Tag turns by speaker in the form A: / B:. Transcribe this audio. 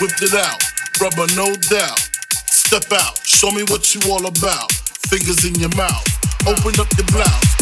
A: whipped it out. Rubber, no doubt. Step out, show me what you all about. Fingers in your mouth, open up your blouse.